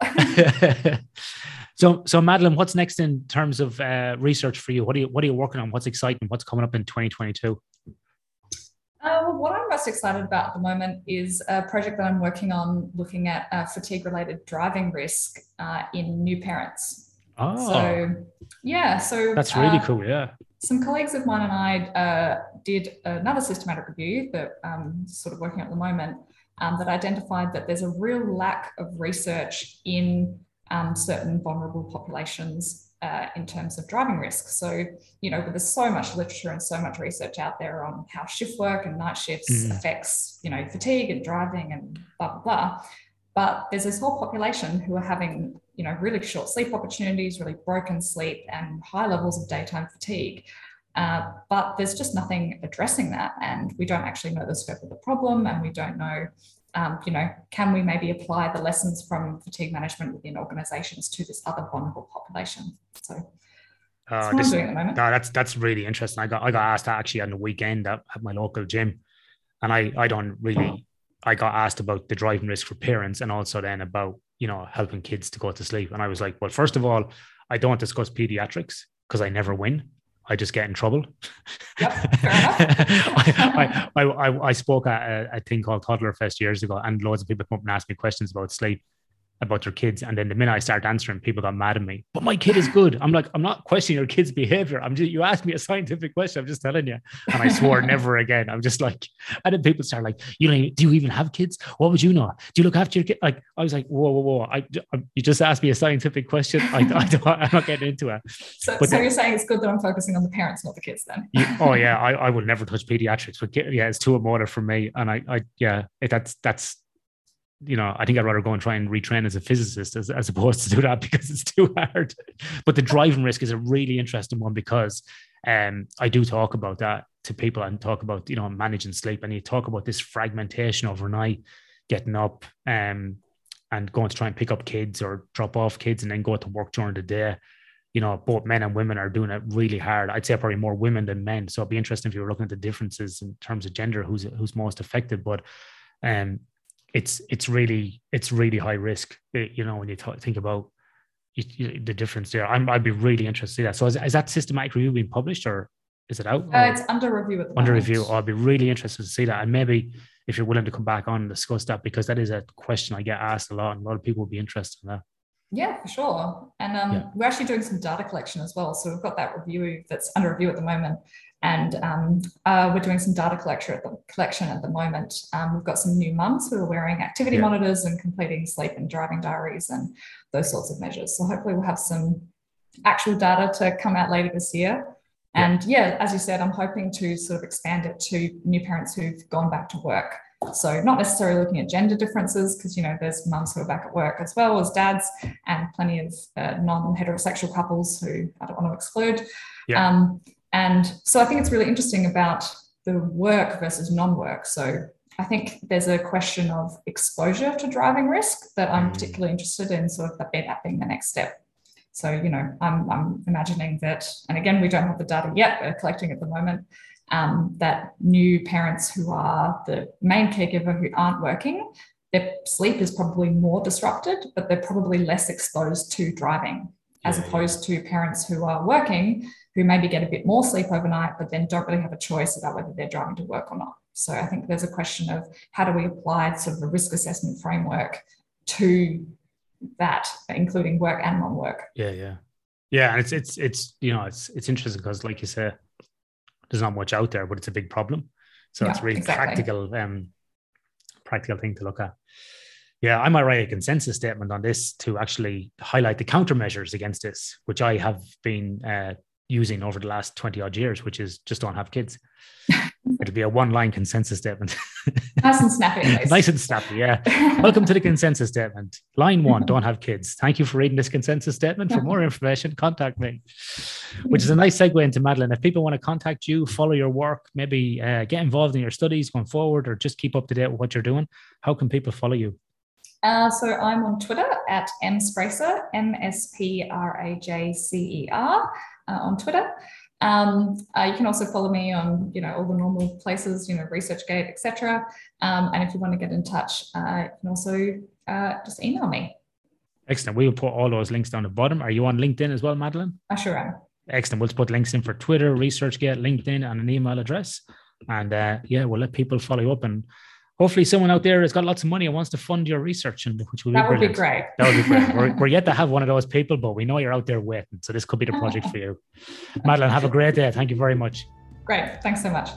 so, so Madeline, what's next in terms of uh, research for you? What are you what are you working on? What's exciting? What's coming up in 2022? Uh, well, what I'm most excited about at the moment is a project that I'm working on looking at uh, fatigue related driving risk uh, in new parents. Oh. So, yeah. So that's really uh, cool. Yeah. Some colleagues of mine and I uh, did another systematic review that I'm um, sort of working at the moment um, that identified that there's a real lack of research in um, certain vulnerable populations uh, in terms of driving risk. So, you know, there's so much literature and so much research out there on how shift work and night shifts mm. affects, you know, fatigue and driving and blah, blah, blah. But there's this whole population who are having, you know, really short sleep opportunities, really broken sleep, and high levels of daytime fatigue. Uh, but there's just nothing addressing that. And we don't actually know the scope of the problem, and we don't know um, you know, can we maybe apply the lessons from fatigue management within organizations to this other vulnerable population? So uh, this, no, that's that's really interesting. I got I got asked actually on the weekend at, at my local gym, and I I don't really I got asked about the driving risk for parents and also then about you know helping kids to go to sleep, and I was like, well, first of all, I don't discuss pediatrics because I never win. I just get in trouble. Yep, I, I, I, I, spoke at a, a, thing called Toddler Fest years ago, and loads of people come up and ask me questions about sleep about their kids. And then the minute I started answering, people got mad at me. But my kid is good. I'm like, I'm not questioning your kid's behavior. I'm just you asked me a scientific question. I'm just telling you. And I swore never again. I'm just like, and then people start like, you know, do you even have kids? What would you know? Do you look after your kid? Like, I was like, whoa, whoa, whoa. I, I you just asked me a scientific question. I, I don't, I'm not getting into it. So, but so you're saying it's good that I'm focusing on the parents, not the kids then? you, oh yeah, I, I will never touch pediatrics, but yeah, it's too emotive for me. And I, I yeah, it, that's that's you know, I think I'd rather go and try and retrain as a physicist as, as opposed to do that because it's too hard. But the driving risk is a really interesting one because um, I do talk about that to people and talk about, you know, managing sleep. And you talk about this fragmentation overnight, getting up um, and going to try and pick up kids or drop off kids and then go to work during the day. You know, both men and women are doing it really hard. I'd say probably more women than men. So it'd be interesting if you were looking at the differences in terms of gender, who's who's most affected. But um, it's it's really it's really high risk. Eh, you know, when you talk, think about the difference there, I'm, I'd be really interested in that. So is, is that systematic review being published or is it out? Uh, it's under review at the under moment. review. Oh, I'd be really interested to see that, and maybe if you're willing to come back on and discuss that because that is a question I get asked a lot, and a lot of people would be interested in that. Yeah, for sure. And um, yeah. we're actually doing some data collection as well. So we've got that review that's under review at the moment. And um, uh, we're doing some data collection at the, collection at the moment. Um, we've got some new mums who are wearing activity yeah. monitors and completing sleep and driving diaries and those sorts of measures. So hopefully we'll have some actual data to come out later this year. And yeah, as you said, I'm hoping to sort of expand it to new parents who've gone back to work. So not necessarily looking at gender differences, because you know there's mums who are back at work as well as dads, and plenty of uh, non-heterosexual couples who I don't want to exclude. Yeah. Um, and so I think it's really interesting about the work versus non work. So I think there's a question of exposure to driving risk that I'm mm. particularly interested in, sort of that being the next step. So, you know, I'm, I'm imagining that, and again, we don't have the data yet, we're collecting at the moment, um, that new parents who are the main caregiver who aren't working, their sleep is probably more disrupted, but they're probably less exposed to driving, as opposed to parents who are working who maybe get a bit more sleep overnight, but then don't really have a choice about whether they're driving to work or not. So I think there's a question of how do we apply sort of a risk assessment framework to that, including work and non-work. Yeah, yeah, yeah. And it's it's it's you know it's it's interesting because like you say, there's not much out there, but it's a big problem. So yeah, it's really exactly. practical um practical thing to look at. Yeah, I might write a consensus statement on this to actually highlight the countermeasures against this, which I have been uh, using over the last 20 odd years, which is just don't have kids. It'll be a one line consensus statement. nice and snappy. nice and snappy. Yeah. Welcome to the consensus statement. Line one, don't have kids. Thank you for reading this consensus statement. For more information, contact me. Which is a nice segue into Madeline. If people want to contact you, follow your work, maybe uh, get involved in your studies going forward, or just keep up to date with what you're doing, how can people follow you? Uh, so I'm on Twitter at msprajcer, M S P R A J C E R uh, on Twitter. Um, uh, you can also follow me on, you know, all the normal places, you know, ResearchGate, etc. Um, and if you want to get in touch, uh, you can also uh, just email me. Excellent. We will put all those links down the bottom. Are you on LinkedIn as well, Madeline? I sure am. Excellent. We'll put links in for Twitter, ResearchGate, LinkedIn, and an email address. And uh, yeah, we'll let people follow up and hopefully someone out there has got lots of money and wants to fund your research and which will that be, would be great. That would be great. We're, we're, yet to have one of those people but we know you're out there waiting. So this could be the project for you. Madeline have a great day. Thank you very much. Great. Thanks so much